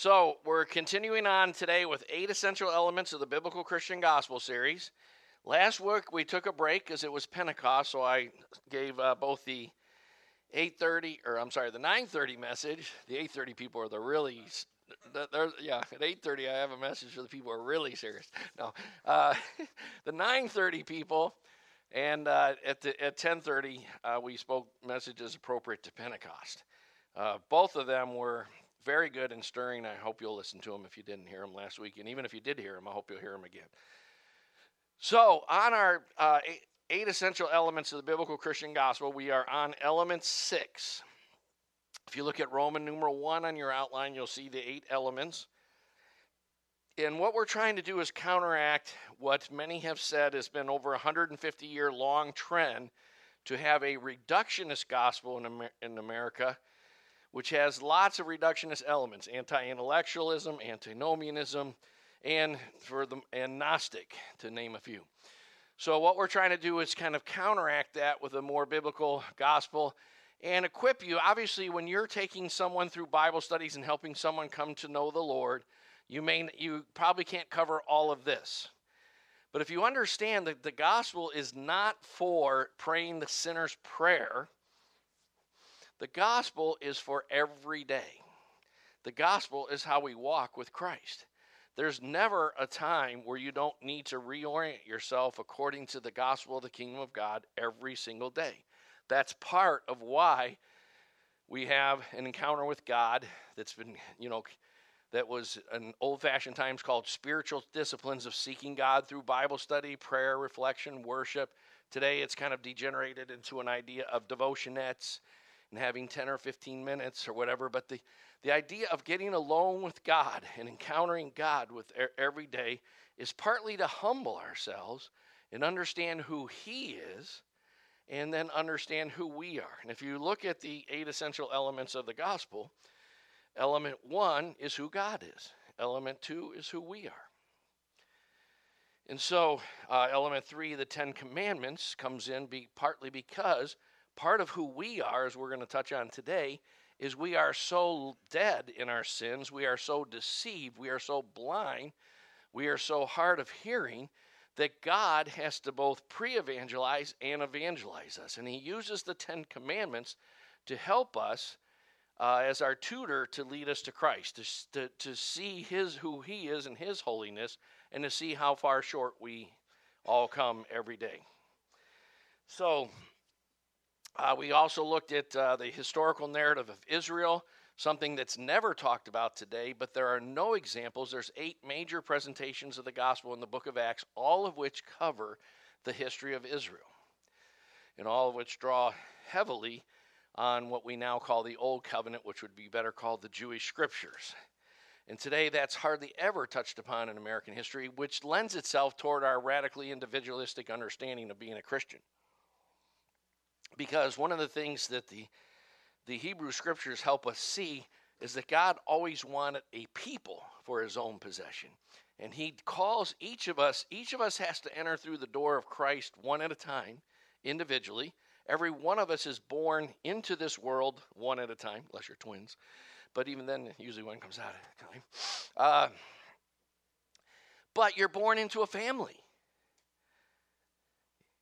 So, we're continuing on today with eight essential elements of the Biblical Christian Gospel series. Last week we took a break because it was Pentecost, so I gave uh, both the 8:30 or I'm sorry, the 9:30 message. The 8:30 people are the really they're, yeah, at 8:30 I have a message for the people who are really serious. No, uh, the 9:30 people, and uh, at the, at 10:30 uh, we spoke messages appropriate to Pentecost. Uh, both of them were very good and stirring. I hope you'll listen to them if you didn't hear them last week, and even if you did hear them, I hope you'll hear them again. So, on our uh, eight, essential elements of the biblical Christian gospel, we are on element six. If you look at Roman numeral one on your outline, you'll see the eight elements. And what we're trying to do is counteract what many have said has been over a 150 year long trend to have a reductionist gospel in, Amer- in America which has lots of reductionist elements anti-intellectualism antinomianism and for the and gnostic to name a few. So what we're trying to do is kind of counteract that with a more biblical gospel and equip you. Obviously when you're taking someone through bible studies and helping someone come to know the lord you may you probably can't cover all of this. But if you understand that the gospel is not for praying the sinner's prayer the gospel is for every day. The gospel is how we walk with Christ. There's never a time where you don't need to reorient yourself according to the gospel of the kingdom of God every single day. That's part of why we have an encounter with God that's been, you know, that was in old fashioned times called spiritual disciplines of seeking God through Bible study, prayer, reflection, worship. Today it's kind of degenerated into an idea of devotionettes and having 10 or 15 minutes or whatever, but the, the idea of getting alone with God and encountering God with every day is partly to humble ourselves and understand who He is and then understand who we are. And if you look at the eight essential elements of the gospel, element one is who God is, element two is who we are. And so, uh, element three, the Ten Commandments, comes in be, partly because part of who we are, as we're going to touch on today, is we are so dead in our sins, we are so deceived, we are so blind, we are so hard of hearing that God has to both pre evangelize and evangelize us. And He uses the Ten Commandments to help us uh, as our tutor to lead us to Christ, to, to, to see his, who He is and His holiness, and to see how far short we all come every day. So, uh, we also looked at uh, the historical narrative of Israel, something that's never talked about today, but there are no examples. There's eight major presentations of the gospel in the book of Acts, all of which cover the history of Israel, and all of which draw heavily on what we now call the Old Covenant, which would be better called the Jewish Scriptures. And today, that's hardly ever touched upon in American history, which lends itself toward our radically individualistic understanding of being a Christian because one of the things that the the Hebrew scriptures help us see is that God always wanted a people for his own possession. And he calls each of us, each of us has to enter through the door of Christ one at a time, individually. Every one of us is born into this world one at a time, unless you're twins. But even then, usually one comes out at a time. Uh, but you're born into a family.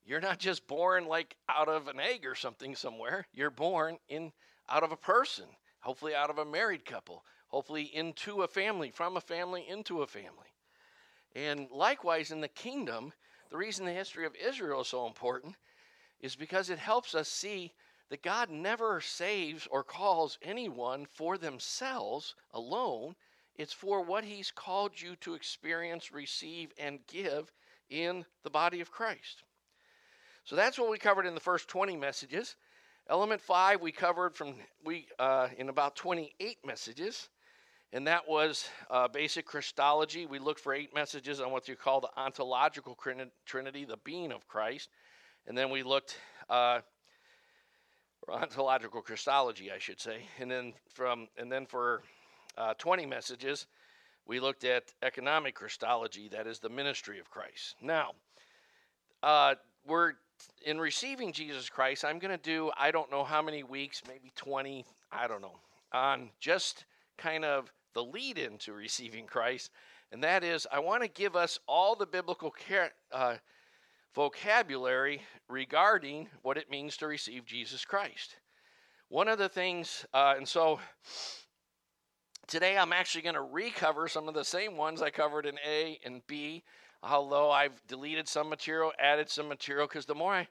You're not just born like out of an egg or something somewhere. You're born in out of a person, hopefully out of a married couple, hopefully into a family, from a family into a family. And likewise in the kingdom, the reason the history of Israel is so important is because it helps us see that God never saves or calls anyone for themselves alone. It's for what He's called you to experience, receive, and give in the body of Christ. So that's what we covered in the first 20 messages. Element five we covered from we uh, in about 28 messages, and that was uh, basic Christology. We looked for eight messages on what you call the ontological trinity, the being of Christ, and then we looked uh, ontological Christology, I should say, and then from and then for uh, 20 messages, we looked at economic Christology, that is the ministry of Christ. Now, uh, we're in receiving Jesus Christ, I'm going to do, I don't know how many weeks, maybe 20, I don't know, on just kind of the lead into receiving Christ, and that is I want to give us all the biblical care, uh, vocabulary regarding what it means to receive Jesus Christ. One of the things, uh, and so today I'm actually going to recover some of the same ones I covered in A and B, although I've deleted some material, added some material, because the more I,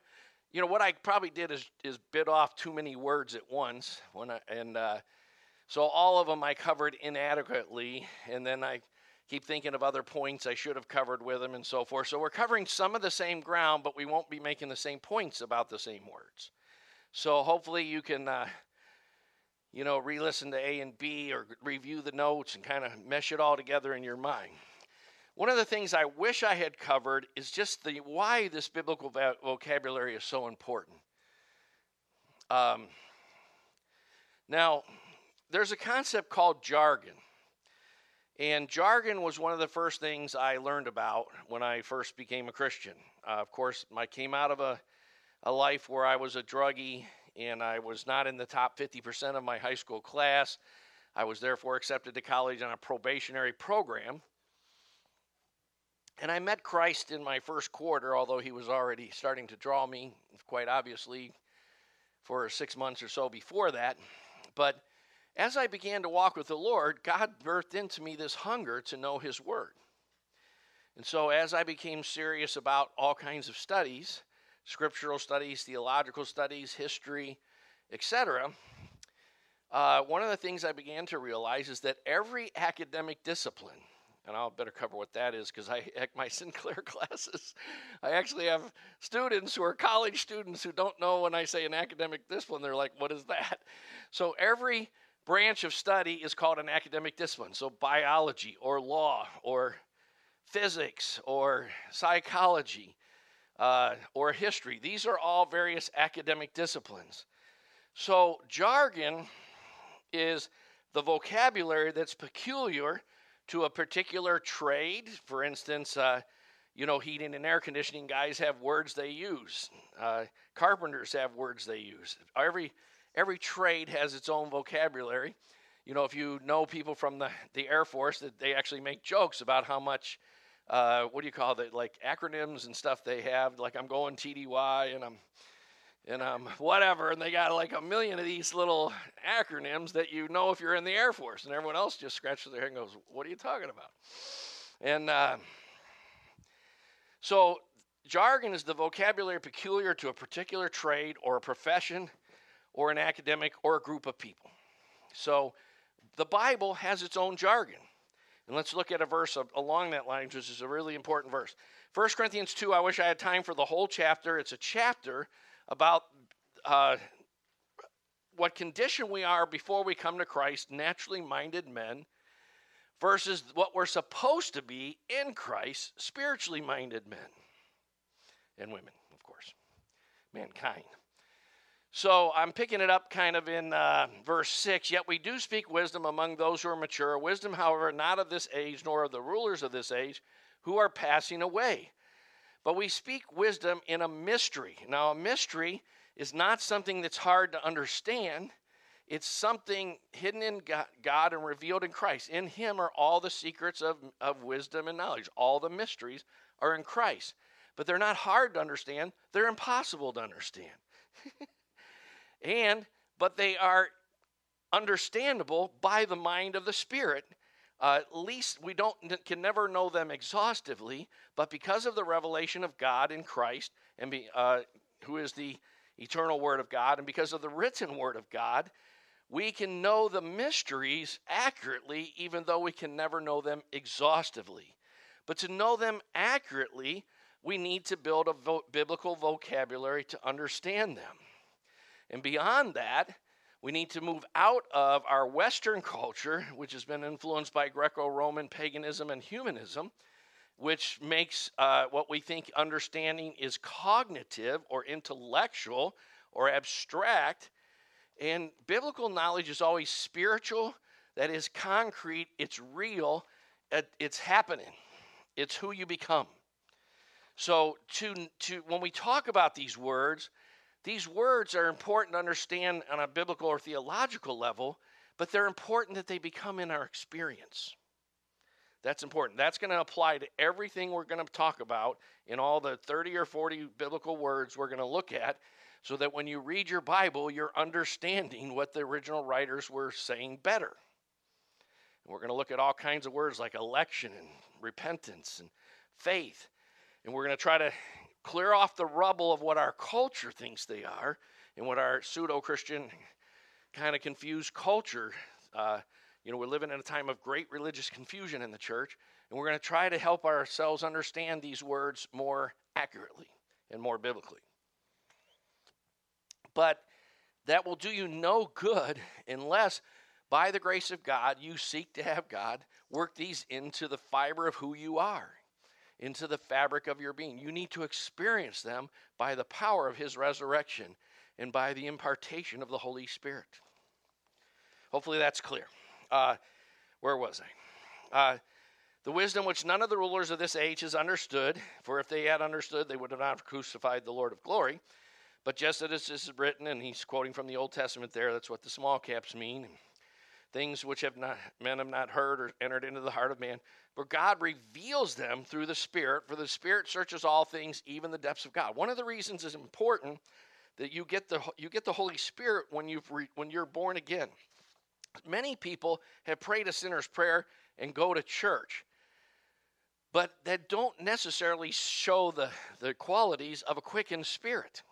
you know, what I probably did is is bit off too many words at once when I, and uh, so all of them I covered inadequately, and then I keep thinking of other points I should have covered with them and so forth. So we're covering some of the same ground, but we won't be making the same points about the same words. So hopefully you can, uh, you know, re-listen to A and B or review the notes and kind of mesh it all together in your mind. One of the things I wish I had covered is just the why this biblical vocabulary is so important. Um, now, there's a concept called jargon. And jargon was one of the first things I learned about when I first became a Christian. Uh, of course, I came out of a, a life where I was a druggie and I was not in the top 50% of my high school class. I was therefore accepted to college on a probationary program. And I met Christ in my first quarter, although he was already starting to draw me, quite obviously, for six months or so before that. But as I began to walk with the Lord, God birthed into me this hunger to know His Word. And so, as I became serious about all kinds of studies, scriptural studies, theological studies, history, etc., uh, one of the things I began to realize is that every academic discipline, and I'll better cover what that is because I at my Sinclair classes, I actually have students who are college students who don't know when I say an academic discipline, they're like, "What is that?" So every branch of study is called an academic discipline. So, biology or law or physics or psychology uh, or history. These are all various academic disciplines. So, jargon is the vocabulary that's peculiar to a particular trade. For instance, uh, you know, heating and air conditioning guys have words they use. Uh, carpenters have words they use. Every every trade has its own vocabulary. You know, if you know people from the, the Air Force, that they actually make jokes about how much, uh, what do you call it, like acronyms and stuff they have. Like I'm going TDY and I'm, and um, whatever, and they got like a million of these little acronyms that you know if you're in the Air Force, and everyone else just scratches their head and goes, "What are you talking about?" And uh, so, jargon is the vocabulary peculiar to a particular trade or a profession or an academic or a group of people. So the Bible has its own jargon. And let's look at a verse along that line, which is a really important verse. 1 Corinthians 2, I wish I had time for the whole chapter. It's a chapter about uh, what condition we are before we come to Christ, naturally minded men, versus what we're supposed to be in Christ, spiritually minded men and women, of course, mankind. So I'm picking it up kind of in uh, verse 6. Yet we do speak wisdom among those who are mature, wisdom, however, not of this age, nor of the rulers of this age, who are passing away. But we speak wisdom in a mystery. Now, a mystery is not something that's hard to understand. It's something hidden in God and revealed in Christ. In Him are all the secrets of, of wisdom and knowledge. All the mysteries are in Christ. But they're not hard to understand, they're impossible to understand. and but they are understandable by the mind of the spirit uh, at least we don't can never know them exhaustively but because of the revelation of god in christ and be, uh, who is the eternal word of god and because of the written word of god we can know the mysteries accurately even though we can never know them exhaustively. But to know them accurately we need to build a vo- biblical vocabulary to understand them. And beyond that, we need to move out of our Western culture, which has been influenced by Greco Roman paganism and humanism, which makes uh, what we think understanding is cognitive or intellectual or abstract. And biblical knowledge is always spiritual, that is concrete, it's real, it's happening, it's who you become. So, to, to, when we talk about these words, these words are important to understand on a biblical or theological level, but they're important that they become in our experience. That's important. That's going to apply to everything we're going to talk about in all the 30 or 40 biblical words we're going to look at, so that when you read your Bible, you're understanding what the original writers were saying better. And we're going to look at all kinds of words like election and repentance and faith. And we're going to try to clear off the rubble of what our culture thinks they are and what our pseudo Christian kind of confused culture. Uh, you know, we're living in a time of great religious confusion in the church, and we're going to try to help ourselves understand these words more accurately and more biblically. But that will do you no good unless, by the grace of God, you seek to have God work these into the fiber of who you are, into the fabric of your being. You need to experience them by the power of His resurrection and by the impartation of the Holy Spirit. Hopefully that's clear. Uh, where was I? Uh, the wisdom which none of the rulers of this age has understood, for if they had understood, they would have not crucified the Lord of glory. But just as this is written, and he's quoting from the Old Testament there, that's what the small caps mean. Things which have not men have not heard or entered into the heart of man, for God reveals them through the Spirit. For the Spirit searches all things, even the depths of God. One of the reasons is important that you get the you get the Holy Spirit when you've when you're born again. Many people have prayed a sinner's prayer and go to church, but that don't necessarily show the, the qualities of a quickened spirit.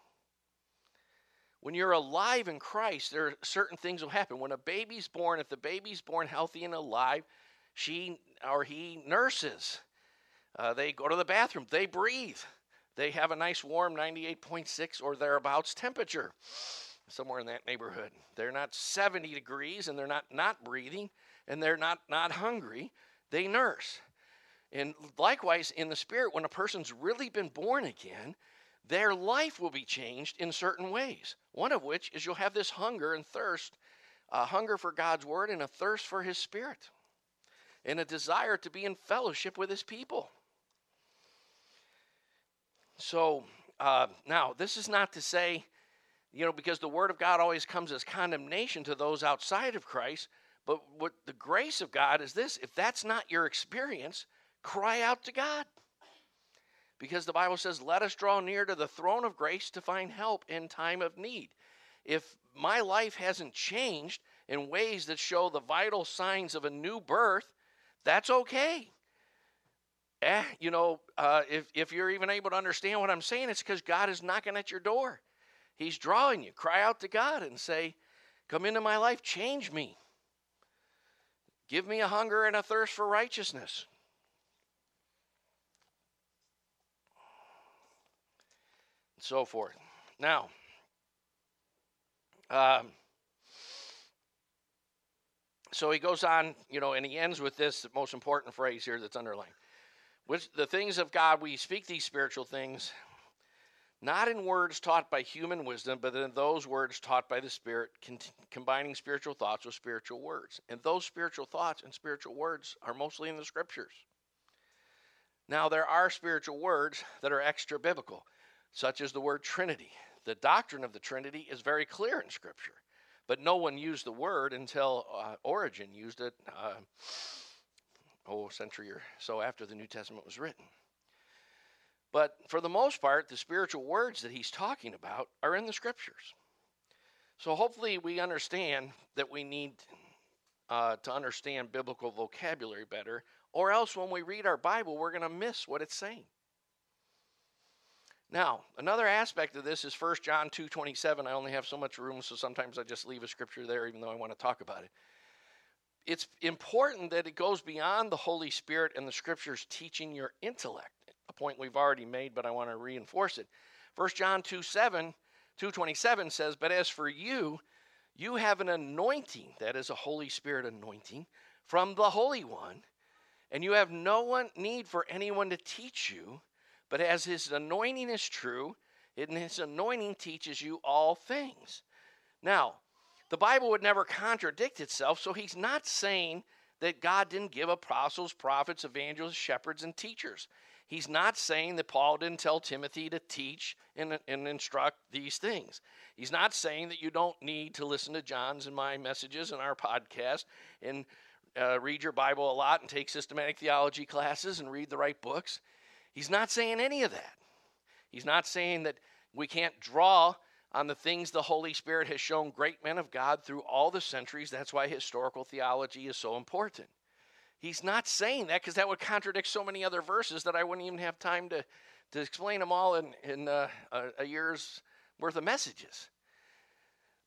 When you're alive in Christ, there are certain things will happen. When a baby's born, if the baby's born healthy and alive, she or he nurses. Uh, they go to the bathroom. They breathe. They have a nice warm 98.6 or thereabouts temperature somewhere in that neighborhood. They're not 70 degrees and they're not not breathing and they're not not hungry. They nurse. And likewise, in the spirit, when a person's really been born again, their life will be changed in certain ways. One of which is you'll have this hunger and thirst, a hunger for God's word and a thirst for his spirit, and a desire to be in fellowship with his people. So, uh, now, this is not to say you know, because the word of God always comes as condemnation to those outside of Christ. But what the grace of God is this if that's not your experience, cry out to God. Because the Bible says, let us draw near to the throne of grace to find help in time of need. If my life hasn't changed in ways that show the vital signs of a new birth, that's okay. Eh, you know, uh, if, if you're even able to understand what I'm saying, it's because God is knocking at your door. He's drawing you. Cry out to God and say, Come into my life, change me. Give me a hunger and a thirst for righteousness. And so forth. Now, um, so he goes on, you know, and he ends with this most important phrase here that's underlined. Which the things of God, we speak these spiritual things not in words taught by human wisdom, but in those words taught by the Spirit, combining spiritual thoughts with spiritual words. And those spiritual thoughts and spiritual words are mostly in the scriptures. Now, there are spiritual words that are extra biblical, such as the word Trinity. The doctrine of the Trinity is very clear in Scripture, but no one used the word until uh, Origen used it, uh, oh, century or so after the New Testament was written. But for the most part, the spiritual words that he's talking about are in the scriptures. So hopefully, we understand that we need uh, to understand biblical vocabulary better, or else when we read our Bible, we're going to miss what it's saying. Now, another aspect of this is 1 John 2:27. I only have so much room, so sometimes I just leave a scripture there even though I want to talk about it. It's important that it goes beyond the Holy Spirit and the scriptures teaching your intellect a point we've already made, but I want to reinforce it. 1 John 2 7, 227 says, But as for you, you have an anointing, that is a Holy Spirit anointing, from the Holy One, and you have no one need for anyone to teach you, but as his anointing is true, and his anointing teaches you all things. Now, the Bible would never contradict itself, so he's not saying that God didn't give apostles, prophets, evangelists, shepherds, and teachers. He's not saying that Paul didn't tell Timothy to teach and, and instruct these things. He's not saying that you don't need to listen to John's and my messages and our podcast and uh, read your Bible a lot and take systematic theology classes and read the right books. He's not saying any of that. He's not saying that we can't draw on the things the Holy Spirit has shown great men of God through all the centuries. That's why historical theology is so important. He's not saying that because that would contradict so many other verses that I wouldn't even have time to, to explain them all in, in uh, a, a year's worth of messages.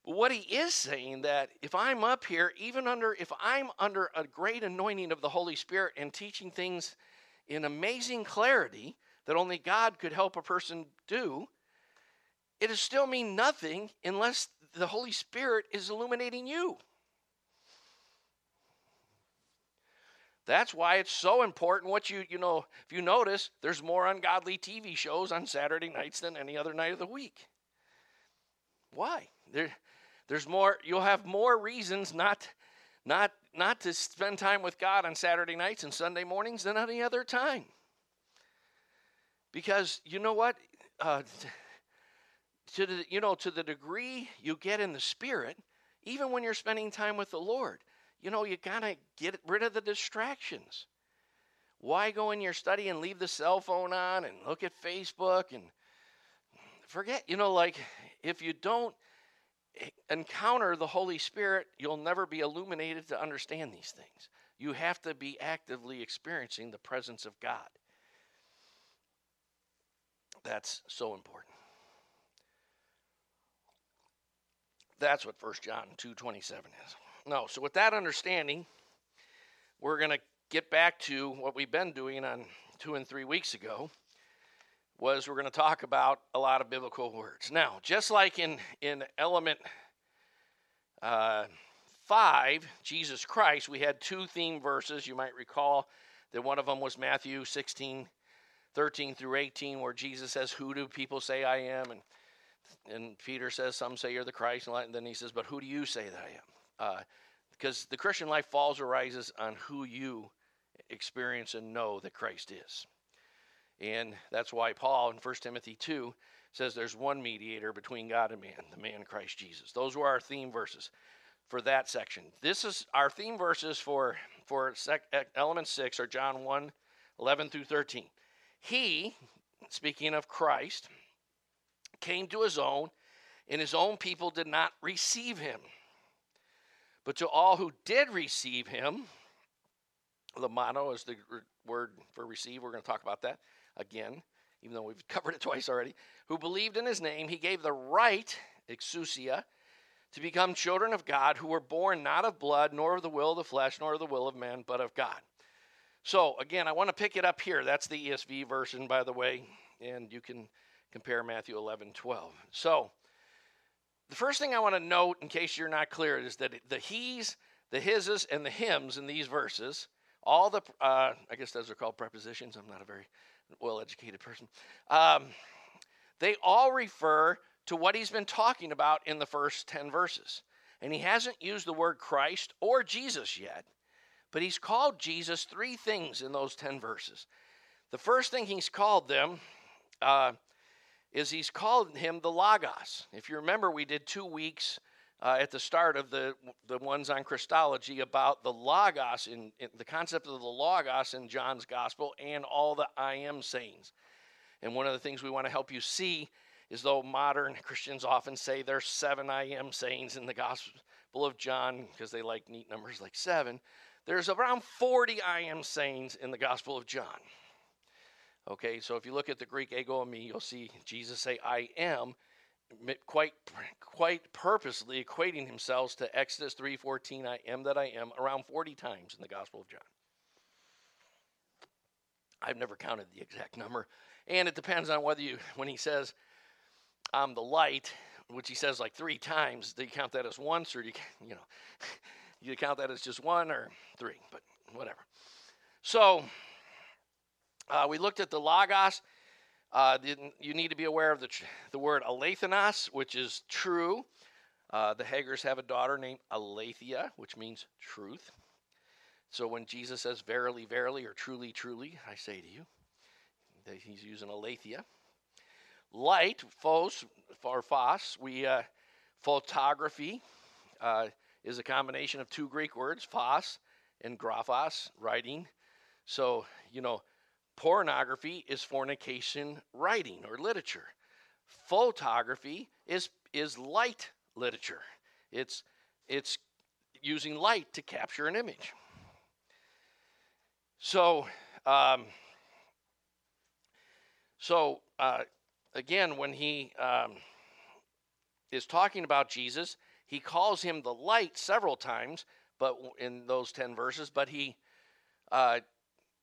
But what he is saying that if I'm up here, even under, if I'm under a great anointing of the Holy Spirit and teaching things in amazing clarity that only God could help a person do, it'll still mean nothing unless the Holy Spirit is illuminating you. That's why it's so important what you, you know, if you notice, there's more ungodly TV shows on Saturday nights than any other night of the week. Why? There, there's more, you'll have more reasons not, not, not to spend time with God on Saturday nights and Sunday mornings than any other time. Because you know what? Uh, to the, you know, to the degree you get in the Spirit, even when you're spending time with the Lord, you know, you gotta get rid of the distractions. Why go in your study and leave the cell phone on and look at Facebook and forget, you know, like if you don't encounter the Holy Spirit, you'll never be illuminated to understand these things. You have to be actively experiencing the presence of God. That's so important. That's what 1 John 2:27 is. No, so with that understanding, we're going to get back to what we've been doing on 2 and 3 weeks ago was we're going to talk about a lot of biblical words. Now, just like in in element uh, 5, Jesus Christ, we had two theme verses. You might recall that one of them was Matthew 16 13 through 18 where Jesus says, "Who do people say I am?" and and Peter says, Some say you're the Christ. And then he says, But who do you say that I am? Uh, because the Christian life falls or rises on who you experience and know that Christ is. And that's why Paul in 1 Timothy 2 says there's one mediator between God and man, the man Christ Jesus. Those were our theme verses for that section. This is our theme verses for, for sec, element 6 are John 1 11 through 13. He, speaking of Christ, came to his own, and his own people did not receive him. But to all who did receive him, lambano is the word for receive. We're going to talk about that again, even though we've covered it twice already. Who believed in his name, he gave the right, exousia, to become children of God who were born not of blood, nor of the will of the flesh, nor of the will of man, but of God. So, again, I want to pick it up here. That's the ESV version, by the way, and you can compare Matthew 11, 12. So, the first thing I want to note, in case you're not clear, is that the he's, the hises, and the hims in these verses, all the, uh, I guess those are called prepositions. I'm not a very well educated person. Um, they all refer to what he's been talking about in the first 10 verses. And he hasn't used the word Christ or Jesus yet, but he's called Jesus three things in those 10 verses. The first thing he's called them uh, is he's called him the Logos. If you remember, we did two weeks uh, at the start of the the ones on Christology about the Logos in, in, the concept of the Logos in John's Gospel and all the I am sayings. And one of the things we want to help you see is though modern Christians often say there's seven I am sayings in the Gospel of John because they like neat numbers like seven. There's around 40 I am sayings in the Gospel of John. Okay, so if you look at the Greek ego eimi, you'll see Jesus say, I am, quite quite purposely equating himself to Exodus 3:14, I am that I am, around 40 times in the Gospel of John. I've never counted the exact number. And it depends on whether you, when he says, I'm the light, which he says like three times, do you count that as once or do you, you know, you count that as just one or three, but whatever. So, uh, we looked at the Logos. Uh, you need to be aware of the, the word alethinos, which is true. Uh, the Hagars have a daughter named Aletheia, which means truth. So when Jesus says, Verily, verily, or truly, truly, I say to you, that He's using aletheia. Light, phos, or phos, we, uh, photography uh, is a combination of two Greek words, phos and graphos, writing. So, you know, pornography is fornication writing or literature. Photography is, is light literature. It's, it's using light to capture an image. So, um, so uh, again, when he um, is talking about Jesus, he calls him the light several times, but in those ten verses, but he uh,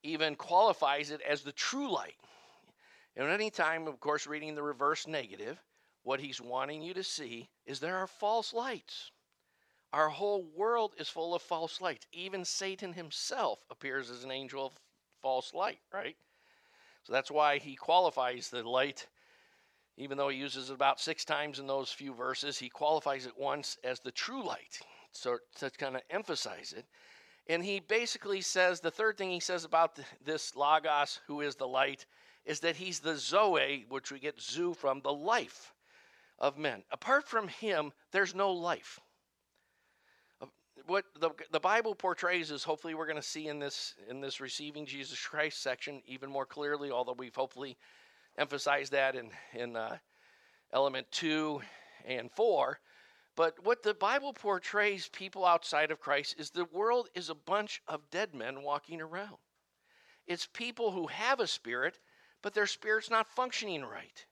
even qualifies it as the true light. And any time, of course, reading the reverse negative, what he's wanting you to see is there are false lights. Our whole world is full of false lights. Even Satan himself appears as an angel of false light, right? So that's why he qualifies the light, even though he uses it about six times in those few verses, he qualifies it once as the true light. So to kind of emphasize it. And he basically says the third thing he says about this Logos, who is the light, is that he's the Zoe, which we get zoo from, the life of men. Apart from him, there's no life what the, the Bible portrays is hopefully we're going to see in this in this receiving Jesus Christ section even more clearly. Although we've hopefully emphasized that in in uh, element two and four. But what the Bible portrays people outside of Christ is the world is a bunch of dead men walking around. It's people who have a spirit, but their spirit's not functioning right.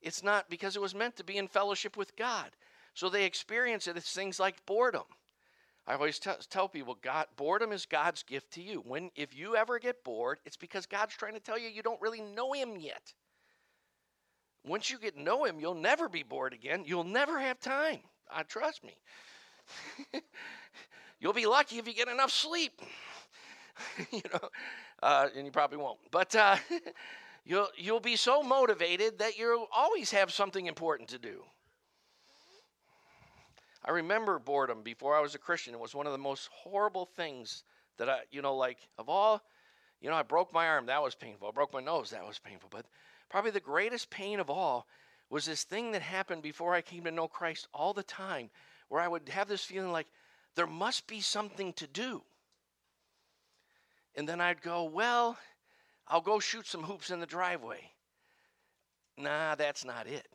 It's not because it was meant to be in fellowship with God. So they experience it as things like boredom I always t- tell people, God, boredom is God's gift to you. When if you ever get bored, it's because God's trying to tell you you don't really know Him yet. Once you get to know Him, you'll never be bored again. You'll never have time. Uh, trust me. you'll be lucky if you get enough sleep. you know, uh, and you probably won't. But uh, you'll you'll be so motivated that you'll always have something important to do. I remember boredom before I was a Christian. It was one of the most horrible things that I, you know, like of all, you know, I broke my arm. That was painful. I broke my nose. That was painful. But probably the greatest pain of all was this thing that happened before I came to know Christ all the time, where I would have this feeling like there must be something to do. And then I'd go, well, I'll go shoot some hoops in the driveway. Nah, that's not it.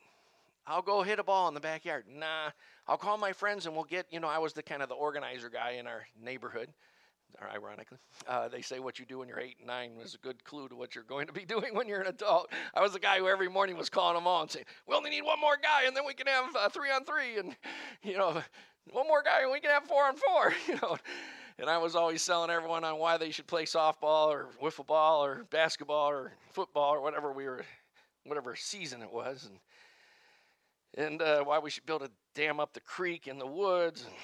I'll go hit a ball in the backyard. Nah, I'll call my friends and we'll get, you know, I was the kind of the organizer guy in our neighborhood. Ironically, uh, they say what you do when you're eight and nine is a good clue to what you're going to be doing when you're an adult. I was the guy who every morning was calling them all and saying, "We only need one more guy, and then we can have uh, three on three, and you know, one more guy, and we can have four on four, you know." And I was always selling everyone on why they should play softball or wiffle ball or basketball or football or whatever we were, whatever season it was, and and uh, why we should build a dam up the creek in the woods. And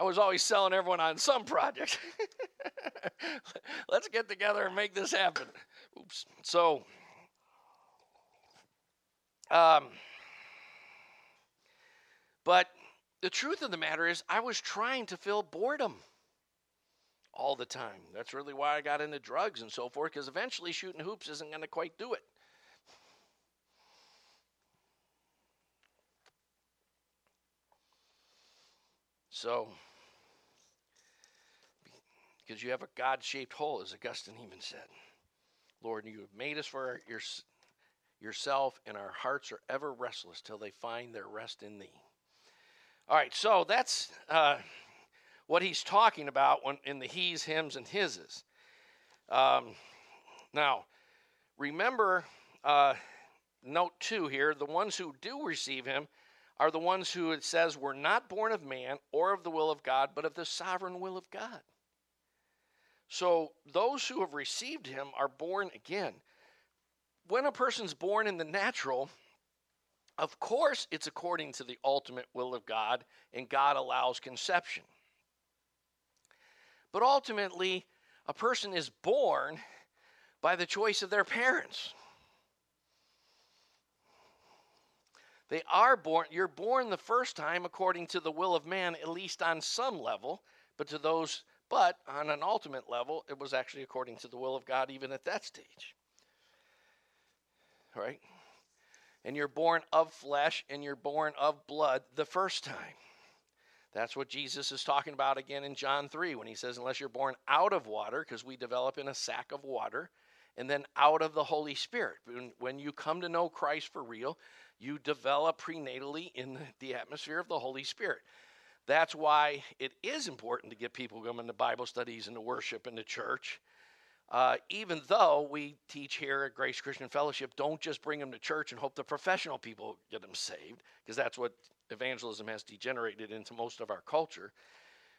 I was always selling everyone on some project. Let's get together and make this happen. Oops. So, um, but the truth of the matter is, I was trying to fill boredom all the time. That's really why I got into drugs and so forth, because eventually shooting hoops isn't going to quite do it. So, because you have a God shaped hole, as Augustine even said. Lord, you have made us for your, yourself, and our hearts are ever restless till they find their rest in thee. All right, so that's uh, what he's talking about when, in the he's, hims, and hises. Um, now, remember, uh, note two here the ones who do receive him are the ones who it says were not born of man or of the will of God, but of the sovereign will of God. So those who have received him are born again. When a person's born in the natural, of course it's according to the ultimate will of God, and God allows conception. But ultimately, a person is born by the choice of their parents. They are born, you're born the first time according to the will of man, at least on some level, but to those, but on an ultimate level, it was actually according to the will of God, even at that stage. right? And you're born of flesh and you're born of blood the first time. That's what Jesus is talking about again in John 3 when he says, Unless you're born out of water, because we develop in a sack of water, and then out of the Holy Spirit. When, when you come to know Christ for real, you develop prenatally in the atmosphere of the Holy Spirit. That's why it is important to get people coming to Bible studies and to worship in the church. Uh, even though we teach here at Grace Christian Fellowship, don't just bring them to church and hope the professional people get them saved, because that's what evangelism has degenerated into most of our culture.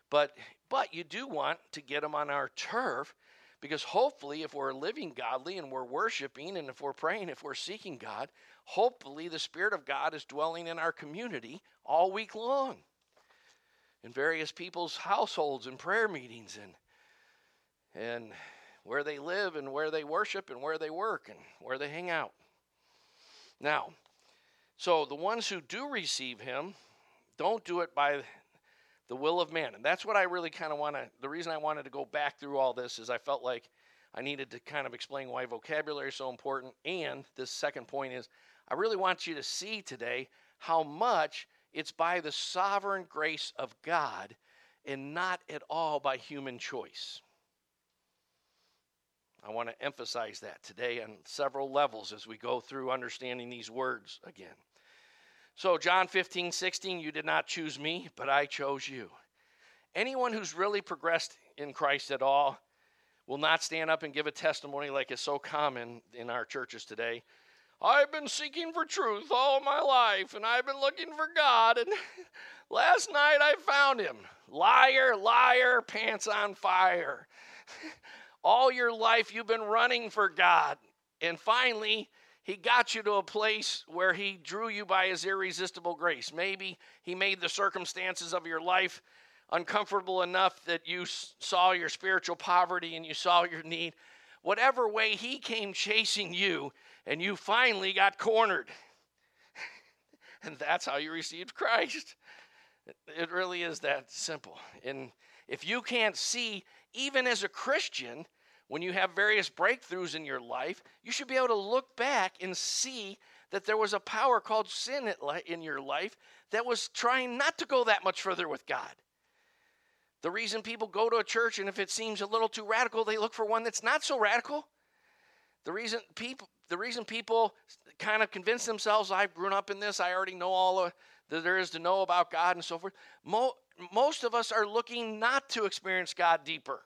But but you do want to get them on our turf because hopefully if we're living godly and we're worshiping and if we're praying, if we're seeking God, hopefully the spirit of God is dwelling in our community all week long. In various people's households and prayer meetings and and where they live and where they worship and where they work and where they hang out. Now, so the ones who do receive him don't do it by the will of man. And that's what I really kind of want to, the reason I wanted to go back through all this is I felt like I needed to kind of explain why vocabulary is so important. And this second point is I really want you to see today how much it's by the sovereign grace of God and not at all by human choice. I want to emphasize that today on several levels as we go through understanding these words again. So, John 15, 16, you did not choose me, but I chose you. Anyone who's really progressed in Christ at all will not stand up and give a testimony like is so common in our churches today. I've been seeking for truth all my life, and I've been looking for God, and last night I found him. Liar, liar, pants on fire. all your life you've been running for God, and finally, he got you to a place where He drew you by His irresistible grace. Maybe He made the circumstances of your life uncomfortable enough that you saw your spiritual poverty and you saw your need. Whatever way He came chasing you, and you finally got cornered. and that's how you received Christ. It really is that simple. And if you can't see, even as a Christian, when you have various breakthroughs in your life, you should be able to look back and see that there was a power called sin in your life that was trying not to go that much further with God. The reason people go to a church and if it seems a little too radical, they look for one that's not so radical. The reason people the reason people kind of convince themselves I've grown up in this, I already know all that there is to know about God and so forth. Mo- most of us are looking not to experience God deeper.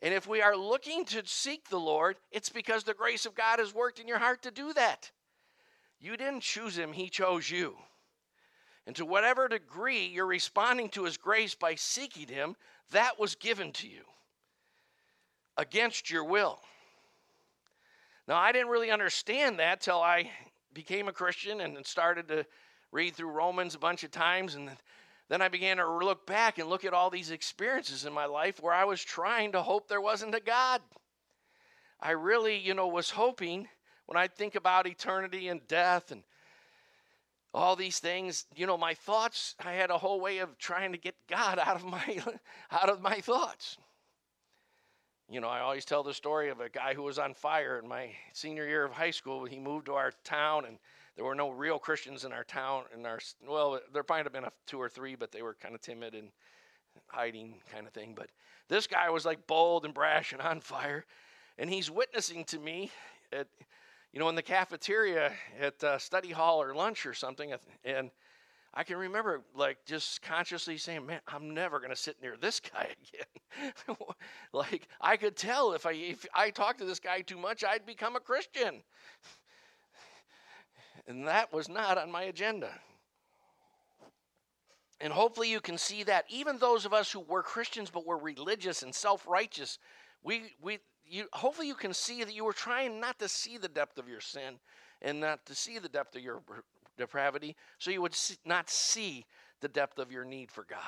And if we are looking to seek the Lord, it's because the grace of God has worked in your heart to do that. You didn't choose Him, He chose you. And to whatever degree you're responding to His grace by seeking Him, that was given to you against your will. Now, I didn't really understand that till I became a Christian and started to read through Romans a bunch of times and then I began to look back and look at all these experiences in my life where I was trying to hope there wasn't a God. I really, you know, was hoping when I think about eternity and death and all these things, you know, my thoughts, I had a whole way of trying to get God out of my out of my thoughts. You know, I always tell the story of a guy who was on fire in my senior year of high school. He moved to our town and there were no real Christians in our town. In our well, there might have been a two or three, but they were kind of timid and hiding kind of thing. But this guy was like bold and brash and on fire, and he's witnessing to me at you know in the cafeteria at uh, study hall or lunch or something, and. I can remember like just consciously saying, "Man, I'm never going to sit near this guy again." like I could tell if I if I talked to this guy too much, I'd become a Christian. And that was not on my agenda. And hopefully you can see that even those of us who were Christians but were religious and self-righteous, we we you hopefully you can see that you were trying not to see the depth of your sin and not to see the depth of your depravity, so you would not see the depth of your need for God.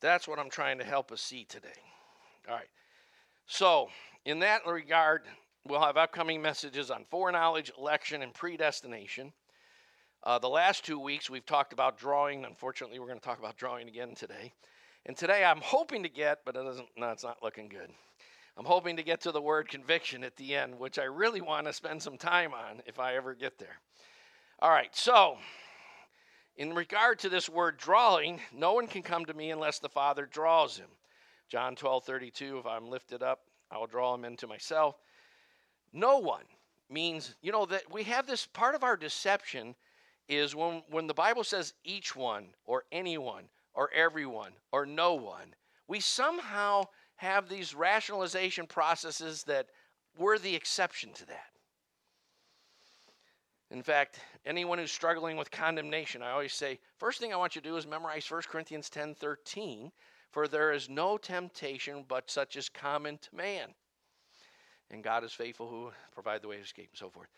That's what I'm trying to help us see today. All right. So, in that regard, we'll have upcoming messages on foreknowledge, election, and predestination. Uh, the last two weeks, we've talked about drawing. Unfortunately, we're going to talk about drawing again today. And today I'm hoping to get, but it doesn't, no, it's not looking good. I'm hoping to get to the word conviction at the end, which I really want to spend some time on if I ever get there. All right, so in regard to this word drawing, no one can come to me unless the Father draws him. John 12, 32, if I'm lifted up, I will draw him into myself. No one means, you know, that we have this part of our deception is when, when the Bible says each one or anyone or everyone or no one, we somehow have these rationalization processes that we're the exception to that. In fact, anyone who's struggling with condemnation, I always say, first thing I want you to do is memorize 1 Corinthians 10 13, for there is no temptation but such as common to man. And God is faithful who provide the way of escape and so forth.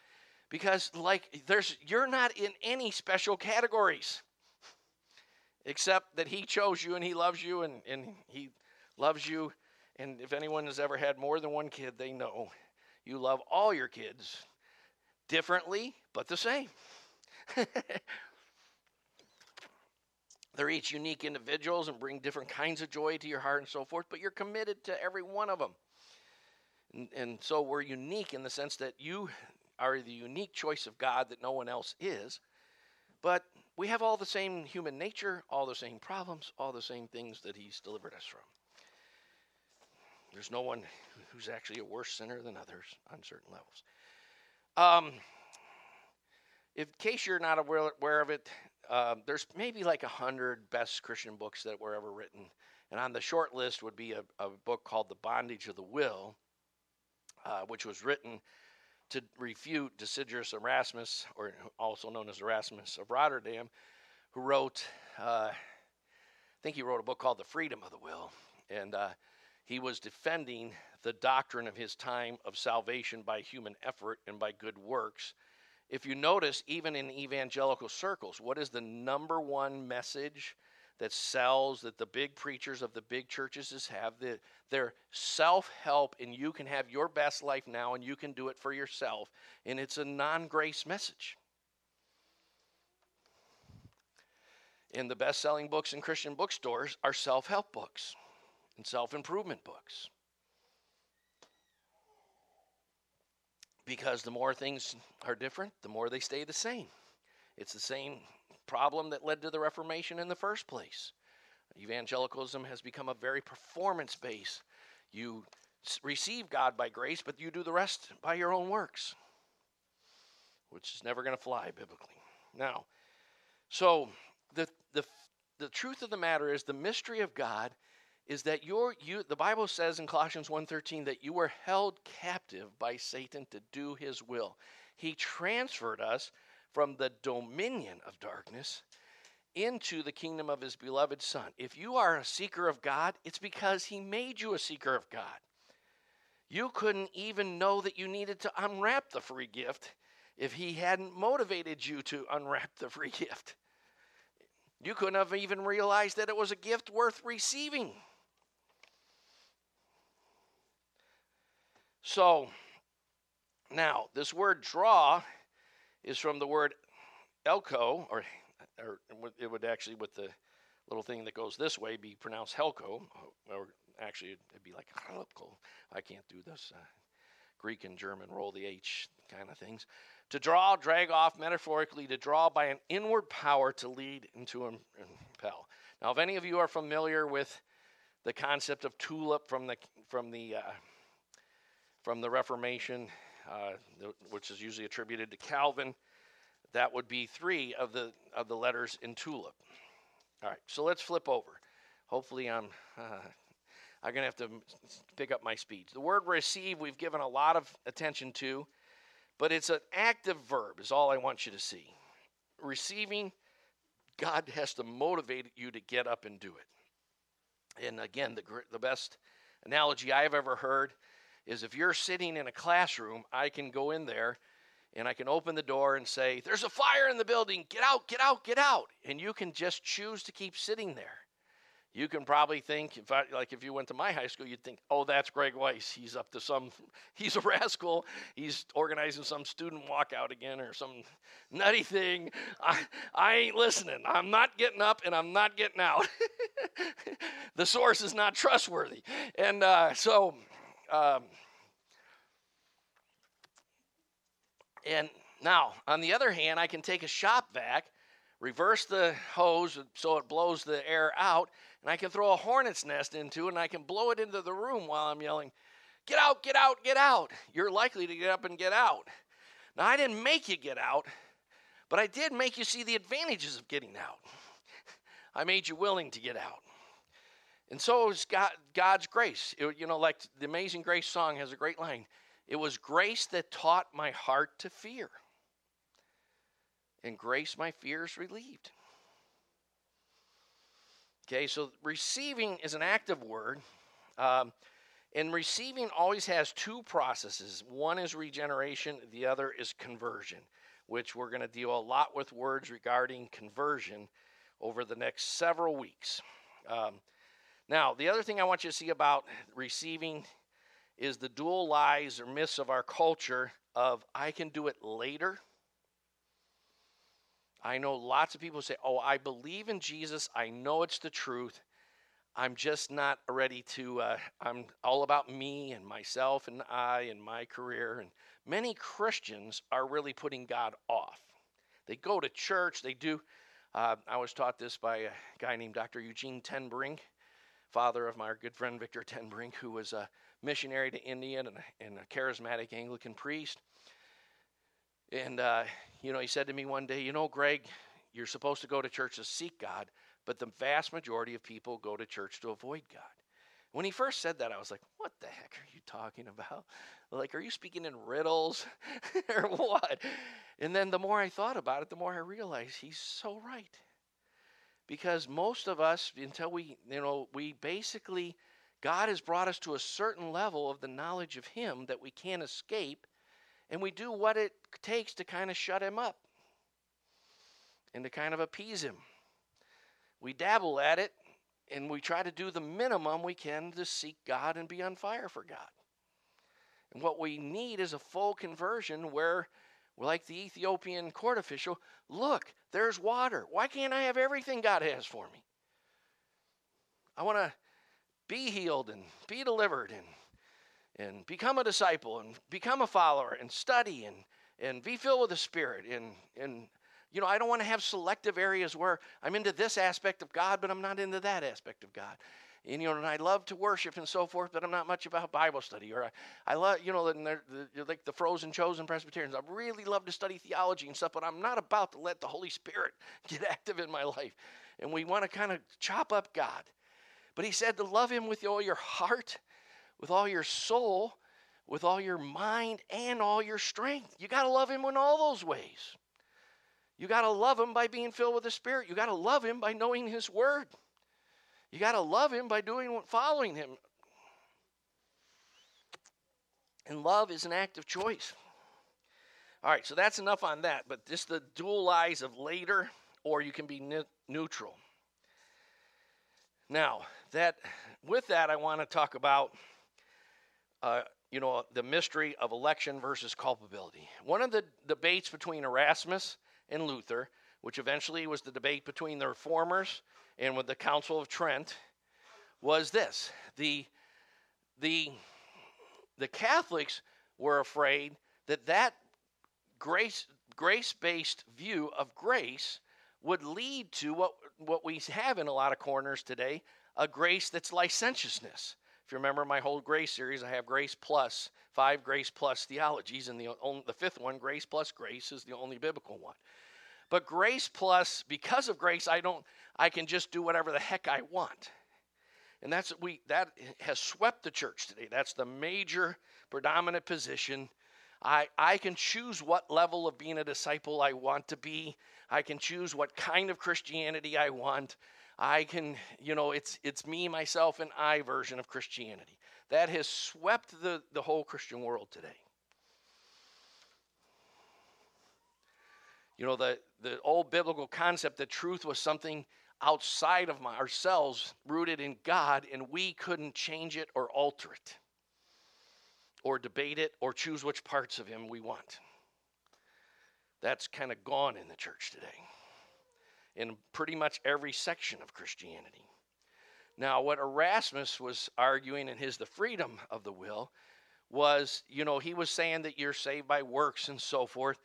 Because like there's you're not in any special categories. Except that he chose you and he loves you and, and he loves you. And if anyone has ever had more than one kid, they know you love all your kids differently, but the same. They're each unique individuals and bring different kinds of joy to your heart and so forth, but you're committed to every one of them. And, and so we're unique in the sense that you are the unique choice of God that no one else is. But we have all the same human nature, all the same problems, all the same things that He's delivered us from. There's no one who's actually a worse sinner than others on certain levels. Um, in case you're not aware, of it, uh, there's maybe like a hundred best Christian books that were ever written, and on the short list would be a, a book called "The Bondage of the Will," uh, which was written to refute Desiderius Erasmus, or also known as Erasmus of Rotterdam, who wrote, uh, I think he wrote a book called "The Freedom of the Will," and uh, he was defending the doctrine of his time of salvation by human effort and by good works. If you notice, even in evangelical circles, what is the number one message that sells that the big preachers of the big churches have? The, they're self help, and you can have your best life now, and you can do it for yourself. And it's a non grace message. And the best selling books in Christian bookstores are self help books and self improvement books. Because the more things are different, the more they stay the same. It's the same problem that led to the Reformation in the first place. Evangelicalism has become a very performance based. You receive God by grace, but you do the rest by your own works, which is never going to fly biblically. Now, so the, the, the truth of the matter is the mystery of God is that your you the Bible says in Colossians 1:13 that you were held captive by Satan to do his will. He transferred us from the dominion of darkness into the kingdom of his beloved son. If you are a seeker of God, it's because he made you a seeker of God. You couldn't even know that you needed to unwrap the free gift if he hadn't motivated you to unwrap the free gift. You couldn't have even realized that it was a gift worth receiving. So, now, this word draw is from the word elko, or, or it would actually, with the little thing that goes this way, be pronounced helko, or actually, it'd be like helko. I can't do this. Uh, Greek and German roll the H kind of things. To draw, drag off, metaphorically, to draw by an inward power to lead and to impel. Now, if any of you are familiar with the concept of tulip from the from the uh, from the Reformation, uh, which is usually attributed to Calvin. That would be three of the of the letters in tulip. All right, so let's flip over. Hopefully, I'm uh, I'm gonna have to pick up my speed. The word receive we've given a lot of attention to, but it's an active verb. Is all I want you to see. Receiving, God has to motivate you to get up and do it. And again, the the best analogy I've ever heard is if you're sitting in a classroom, I can go in there and I can open the door and say, There's a fire in the building, get out, get out, get out. And you can just choose to keep sitting there. you can probably think if I, like if you went to my high school you'd think oh that's greg weiss. He's up to some he's a rascal. He's organizing some student walkout again or some nutty thing. I, I ain't listening. I'm not getting up and i'm not getting out. The source is not trustworthy. And uh, so um, and now on the other hand i can take a shop vac reverse the hose so it blows the air out and I can throw a hornet's nest into it and I can blow it into the room while I'm yelling, Get out, get out, get out. You're likely to get up and get out. Now, I didn't make you get out, but I did make you see the advantages of getting out. I made you willing to get out. And so is God, God's grace. It, you know, like the Amazing Grace song has a great line it was grace that taught my heart to fear, and grace my fears relieved. Okay, so receiving is an active word. Um, and receiving always has two processes one is regeneration, the other is conversion, which we're going to deal a lot with words regarding conversion over the next several weeks. Um, now, the other thing I want you to see about receiving is the dual lies or myths of our culture of I can do it later I know lots of people say, Oh, I believe in Jesus. I know it's the truth. I'm just not ready to, uh, I'm all about me and myself and I and my career. And many Christians are really putting God off. They go to church, they do. Uh, I was taught this by a guy named Dr. Eugene ten Brink, father of my good friend Victor ten Brink, who was a missionary to India and a, and a charismatic Anglican priest. And uh, you know, he said to me one day, You know, Greg, you're supposed to go to church to seek God, but the vast majority of people go to church to avoid God. When he first said that, I was like, What the heck are you talking about? Like, are you speaking in riddles or what? And then the more I thought about it, the more I realized he's so right. Because most of us, until we, you know, we basically, God has brought us to a certain level of the knowledge of Him that we can't escape and we do what it takes to kind of shut him up and to kind of appease him. We dabble at it and we try to do the minimum we can to seek God and be on fire for God. And what we need is a full conversion where, like the Ethiopian court official, look, there's water. Why can't I have everything God has for me? I want to be healed and be delivered and and become a disciple and become a follower and study and, and be filled with the Spirit. And, and, you know, I don't want to have selective areas where I'm into this aspect of God, but I'm not into that aspect of God. And, you know, and I love to worship and so forth, but I'm not much about Bible study. Or I, I love, you know, the, the, like the frozen chosen Presbyterians. I really love to study theology and stuff, but I'm not about to let the Holy Spirit get active in my life. And we want to kind of chop up God. But he said to love him with all your heart with all your soul, with all your mind, and all your strength. You got to love Him in all those ways. You got to love Him by being filled with the Spirit. You got to love Him by knowing His Word. You got to love Him by doing following Him. And love is an act of choice. All right, so that's enough on that. But just the dual lies of later, or you can be ne- neutral. Now, that with that, I want to talk about uh, you know, the mystery of election versus culpability. One of the debates between Erasmus and Luther, which eventually was the debate between the reformers and with the Council of Trent, was this: the the the Catholics were afraid that that grace grace based view of grace would lead to what what we have in a lot of corners today a grace that's licentiousness If you remember my whole grace series, I have grace plus, five grace plus theologies, and the, the fifth one, grace plus grace, is the only biblical one. But grace plus, because of grace, I don't, I can just do whatever the heck I want. And that's we that has swept the church today. That's the major predominant position. I, I can choose what level of being a disciple I want to be. I can choose what kind of Christianity I want. I can, you know, it's it's me, myself, and I version of Christianity. That has swept the, the whole Christian world today. You know, the, the old biblical concept that truth was something outside of my, ourselves, rooted in God, and we couldn't change it or alter it, or debate it, or choose which parts of Him we want. That's kind of gone in the church today, in pretty much every section of Christianity. Now, what Erasmus was arguing in his The Freedom of the Will was, you know, he was saying that you're saved by works and so forth.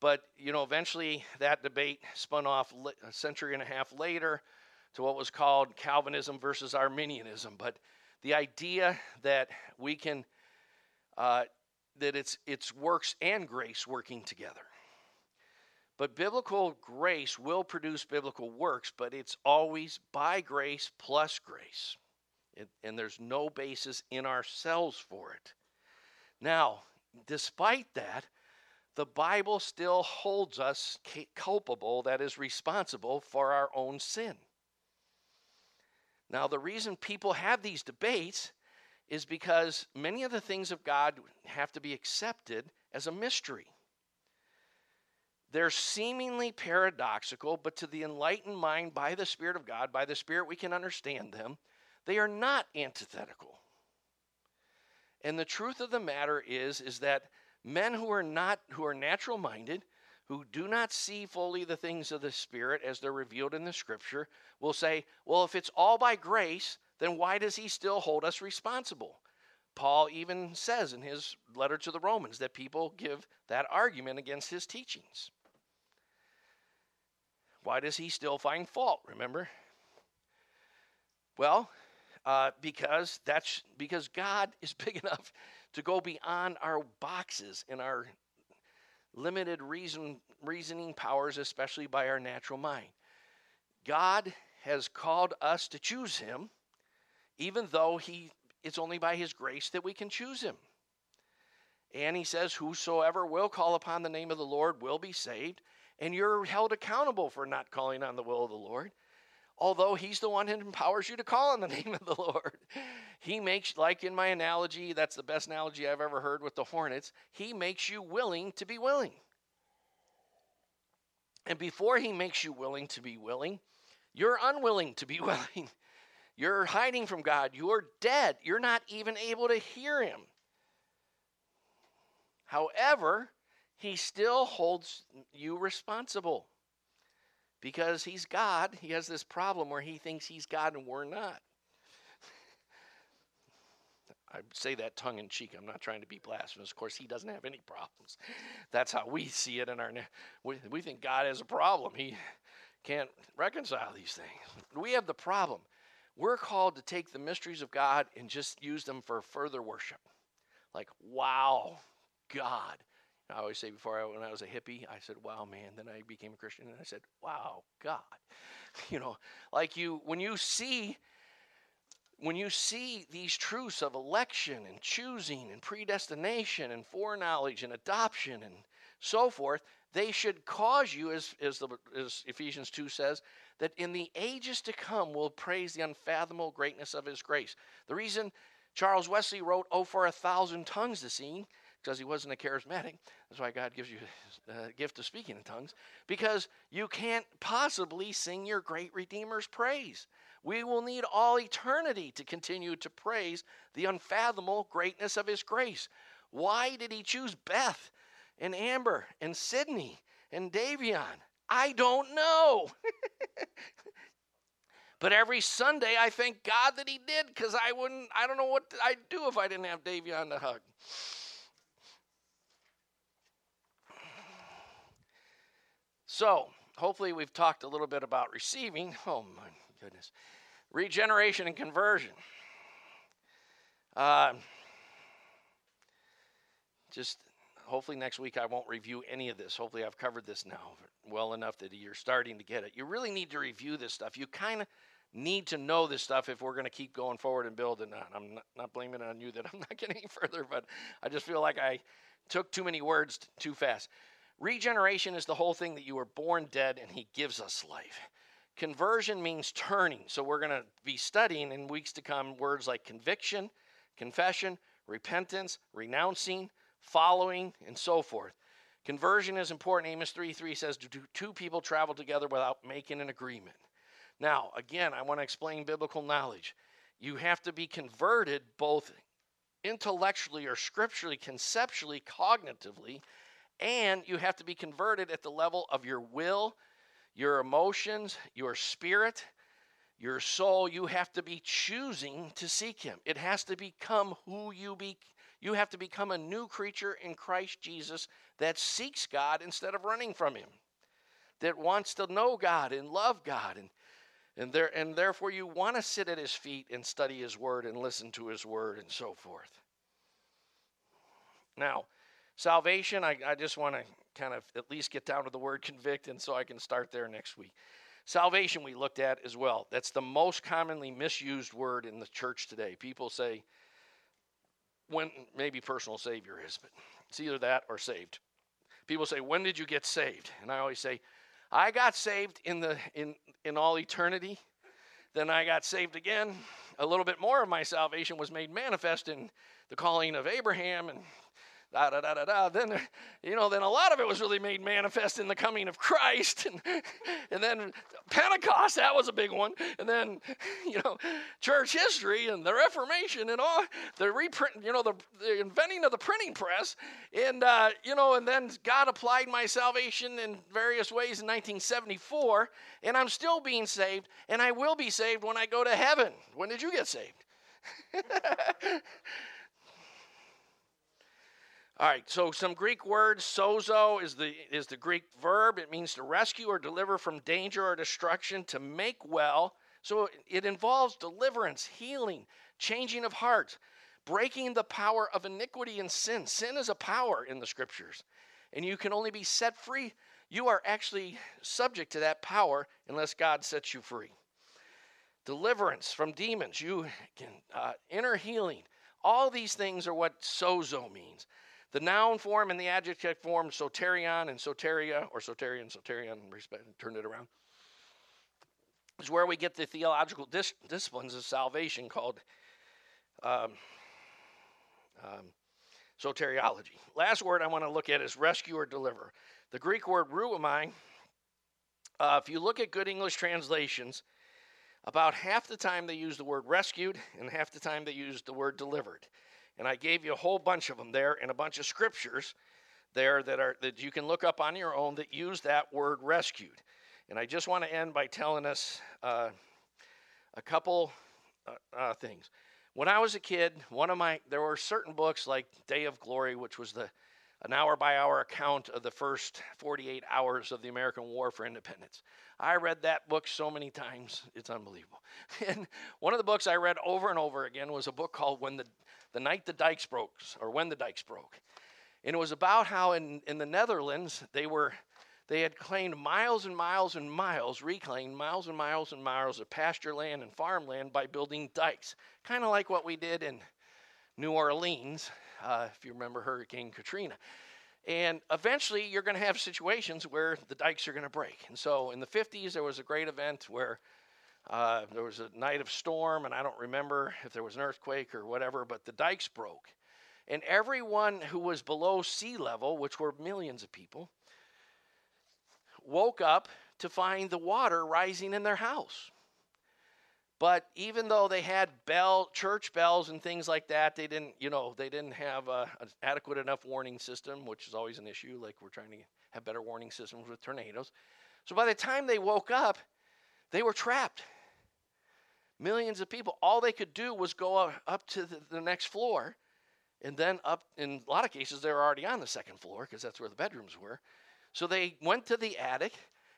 But, you know, eventually that debate spun off a century and a half later to what was called Calvinism versus Arminianism. But the idea that we can, uh, that it's, it's works and grace working together. But biblical grace will produce biblical works, but it's always by grace plus grace. It, and there's no basis in ourselves for it. Now, despite that, the Bible still holds us culpable, that is, responsible for our own sin. Now, the reason people have these debates is because many of the things of God have to be accepted as a mystery. They're seemingly paradoxical, but to the enlightened mind by the Spirit of God, by the Spirit, we can understand them. They are not antithetical. And the truth of the matter is, is that men who are not who are natural minded, who do not see fully the things of the Spirit as they're revealed in the Scripture, will say, "Well, if it's all by grace, then why does He still hold us responsible?" Paul even says in his letter to the Romans that people give that argument against his teachings. Why does he still find fault? Remember? Well, uh, because that's because God is big enough to go beyond our boxes and our limited reason reasoning powers, especially by our natural mind. God has called us to choose Him, even though He it's only by His grace that we can choose Him. And He says, "Whosoever will call upon the name of the Lord will be saved." And you're held accountable for not calling on the will of the Lord although he's the one who empowers you to call on the name of the Lord. He makes, like in my analogy, that's the best analogy I've ever heard with the hornets, he makes you willing to be willing. And before he makes you willing to be willing, you're unwilling to be willing. You're hiding from God. You're dead. You're not even able to hear him. However, he still holds you responsible because he's God. He has this problem where he thinks he's God and we're not. I say that tongue in cheek. I'm not trying to be blasphemous. Of course, he doesn't have any problems. That's how we see it in our. We, we think God has a problem. He can't reconcile these things. We have the problem. We're called to take the mysteries of God and just use them for further worship. Like, wow, God, I always say before I, when I was a hippie, I said, "Wow, man." Then I became a Christian, and I said, "Wow, God." You know, like you when you see when you see these truths of election and choosing and predestination and foreknowledge and adoption and so forth, they should cause you, as, as, the, as Ephesians 2 says, that in the ages to come will praise the unfathomable greatness of his grace. The reason Charles Wesley wrote, Oh, for a thousand tongues to sing, because he wasn't a charismatic. That's why God gives you the gift of speaking in tongues, because you can't possibly sing your great Redeemer's praise. We will need all eternity to continue to praise the unfathomable greatness of his grace. Why did he choose Beth and Amber and Sydney and Davion? I don't know. but every Sunday I thank God that he did because I wouldn't, I don't know what I'd do if I didn't have Davion to hug. So, hopefully, we've talked a little bit about receiving. Oh, my goodness. Regeneration and conversion. Uh, just hopefully next week I won't review any of this. Hopefully I've covered this now well enough that you're starting to get it. You really need to review this stuff. You kind of need to know this stuff if we're going to keep going forward and building on. I'm not, not blaming it on you that I'm not getting any further, but I just feel like I took too many words t- too fast. Regeneration is the whole thing that you were born dead and he gives us life. Conversion means turning. So we're going to be studying in weeks to come words like conviction, confession, repentance, renouncing, following, and so forth. Conversion is important. Amos 3 3 says, Do two people travel together without making an agreement? Now, again, I want to explain biblical knowledge. You have to be converted both intellectually or scripturally, conceptually, cognitively, and you have to be converted at the level of your will, your emotions, your spirit, your soul. You have to be choosing to seek Him. It has to become who you be. You have to become a new creature in Christ Jesus that seeks God instead of running from Him, that wants to know God and love God and and, there, and therefore, you want to sit at his feet and study his word and listen to his word and so forth. Now, salvation, I, I just want to kind of at least get down to the word convict, and so I can start there next week. Salvation, we looked at as well. That's the most commonly misused word in the church today. People say, when maybe personal savior is, but it's either that or saved. People say, when did you get saved? And I always say, I got saved in the in in all eternity. Then I got saved again. A little bit more of my salvation was made manifest in the calling of Abraham and da da da da da. Then, you know, then a lot of it was really made manifest in the coming of Christ, and and then Pentecost that was a big one, and then you know, church history and the Reformation and all the reprint, you know, the, the inventing of the printing press, and uh, you know, and then God applied my salvation in various ways in 1974, and I'm still being saved, and I will be saved when I go to heaven. When did you get saved? All right, so some Greek words. Sozo is the is the Greek verb. It means to rescue or deliver from danger or destruction, to make well. So it involves deliverance, healing, changing of hearts, breaking the power of iniquity and sin. Sin is a power in the scriptures, and you can only be set free. You are actually subject to that power unless God sets you free. Deliverance from demons, you can uh, inner healing. All these things are what sozo means. The noun form and the adjective form, soterion and soteria, or soterian, soterion, turn it around, is where we get the theological dis- disciplines of salvation called um, um, soteriology. Last word I want to look at is rescue or deliver. The Greek word ruomai, uh, if you look at good English translations, about half the time they use the word rescued and half the time they use the word delivered. And I gave you a whole bunch of them there and a bunch of scriptures there that are that you can look up on your own that use that word rescued. And I just want to end by telling us uh, a couple uh, uh, things. When I was a kid, one of my there were certain books like Day of Glory, which was the an hour by hour account of the first 48 hours of the American War for Independence. I read that book so many times, it's unbelievable. And one of the books I read over and over again was a book called When the the night the dikes broke, or when the dikes broke. And it was about how in, in the Netherlands they were they had claimed miles and miles and miles, reclaimed miles and miles and miles of pasture land and farmland by building dikes, kind of like what we did in New Orleans, uh, if you remember Hurricane Katrina. And eventually, you're going to have situations where the dikes are going to break. And so, in the 50s, there was a great event where uh, there was a night of storm, and I don't remember if there was an earthquake or whatever, but the dikes broke. And everyone who was below sea level, which were millions of people, woke up to find the water rising in their house. But even though they had bell, church bells and things like that, they didn't, you know, they didn't have an adequate enough warning system, which is always an issue. Like we're trying to have better warning systems with tornadoes. So by the time they woke up, they were trapped millions of people. All they could do was go up to the, next floor and then up, in a lot of cases, they were already on the second floor because that's where the bedrooms were. So they went to the attic,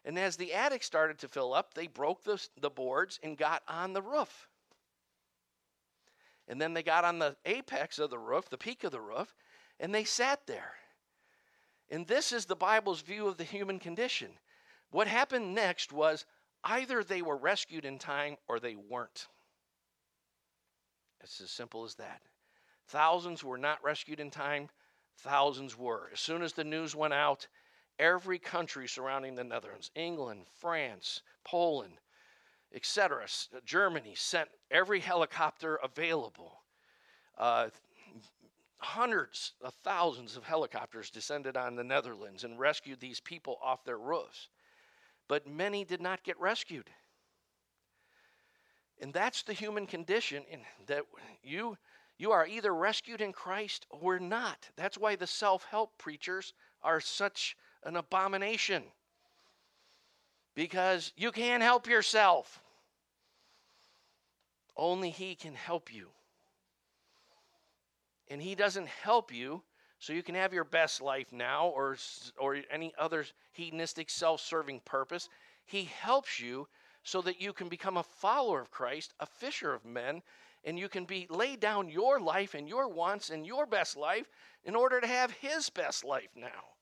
and as the attic started to fill up, they broke the, the boards and got on the roof. And then they got on the apex of the roof, the peak of the roof, and they sat there. And this is the Bible's view of the human condition. What happened next was Either they were rescued in time or they weren't. It's as simple as that. Thousands were not rescued in time, thousands were. As soon as the news went out, every country surrounding the Netherlands, England, France, Poland, etc., Germany sent every helicopter available. Uh, hundreds of thousands of helicopters descended on the Netherlands and rescued these people off their roofs but many did not get rescued. And that's the human condition in that you you are either rescued in Christ or not. That's why the self-help preachers are such an abomination. Because you can't help yourself. Only he can help you. And he doesn't help you so you can have your best life now or or any other hedonistic self-serving purpose. He helps you so that you can become a follower of Christ, a fisher of men, and you can be lay down your life and your wants and your best life in order to have his best life now.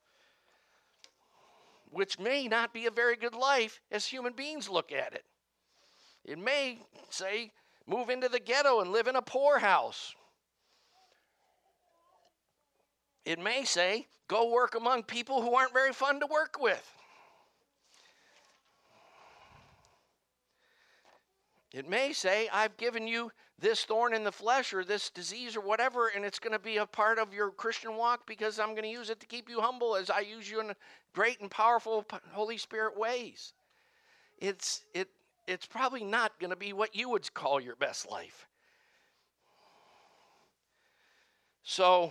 Which may not be a very good life as human beings look at it. It may say, move into the ghetto and live in a poorhouse. It may say, go work among people who aren't very fun to work with. It may say, I've given you this thorn in the flesh or this disease or whatever, and it's going to be a part of your Christian walk because I'm going to use it to keep you humble as I use you in great and powerful Holy Spirit ways. It's, it, it's probably not going to be what you would call your best life. So,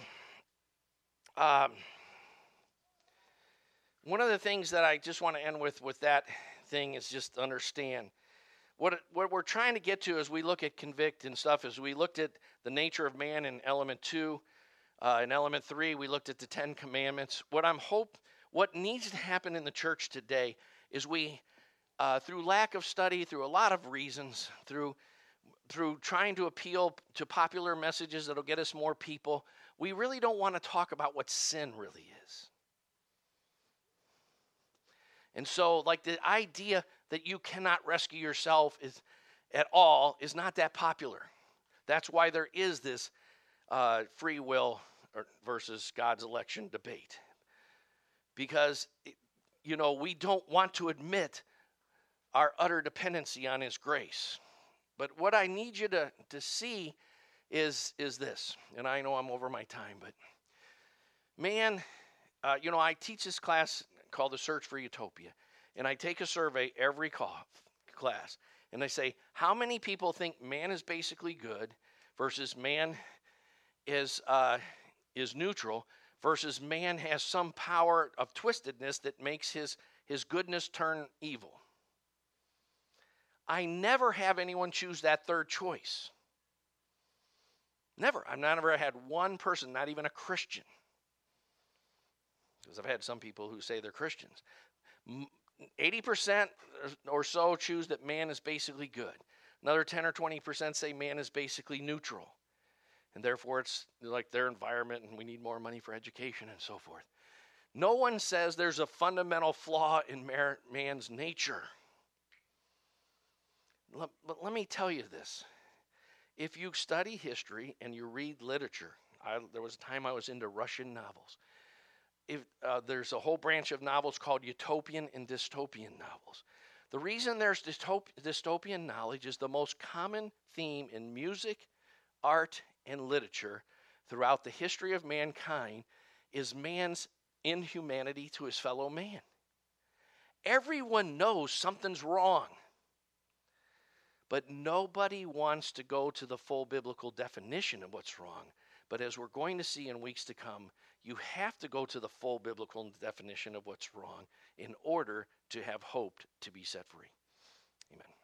um, one of the things that I just want to end with with that thing is just understand what, what we're trying to get to as we look at convict and stuff is we looked at the nature of man in element two. Uh, in element three, we looked at the Ten Commandments. What I'm hope, what needs to happen in the church today is we, uh, through lack of study, through a lot of reasons, through through trying to appeal to popular messages that'll get us more people, we really don't want to talk about what sin really is. And so, like the idea that you cannot rescue yourself is at all is not that popular. That's why there is this uh, free will versus God's election debate. Because, you know, we don't want to admit our utter dependency on His grace. But what I need you to, to see is, is this, and I know I'm over my time, but man, uh, you know, I teach this class called The Search for Utopia and I take a survey every class, and I say, how many people think man is basically good versus man is uh, is neutral versus man has some power of twistedness that makes his his goodness turn evil. I never have anyone choose that third choice. Never. I've never had one person, not even a Christian, because I've had some people who say they're Christians. 80% or so choose that man is basically good. Another 10 or 20% say man is basically neutral. And therefore, it's like their environment and we need more money for education and so forth. No one says there's a fundamental flaw in man's nature. But let me tell you this. If you study history and you read literature, I, there was a time I was into Russian novels if, uh, there's a whole branch of novels called utopian and dystopian novels. The reason there's dystop- dystopian knowledge is the most common theme in music, art, and literature throughout the history of mankind is man's inhumanity to his fellow man. Everyone knows something's wrong, but nobody wants to go to the full biblical definition of what's wrong. But as we're going to see in weeks to come, you have to go to the full biblical definition of what's wrong in order to have hope to be set free. Amen.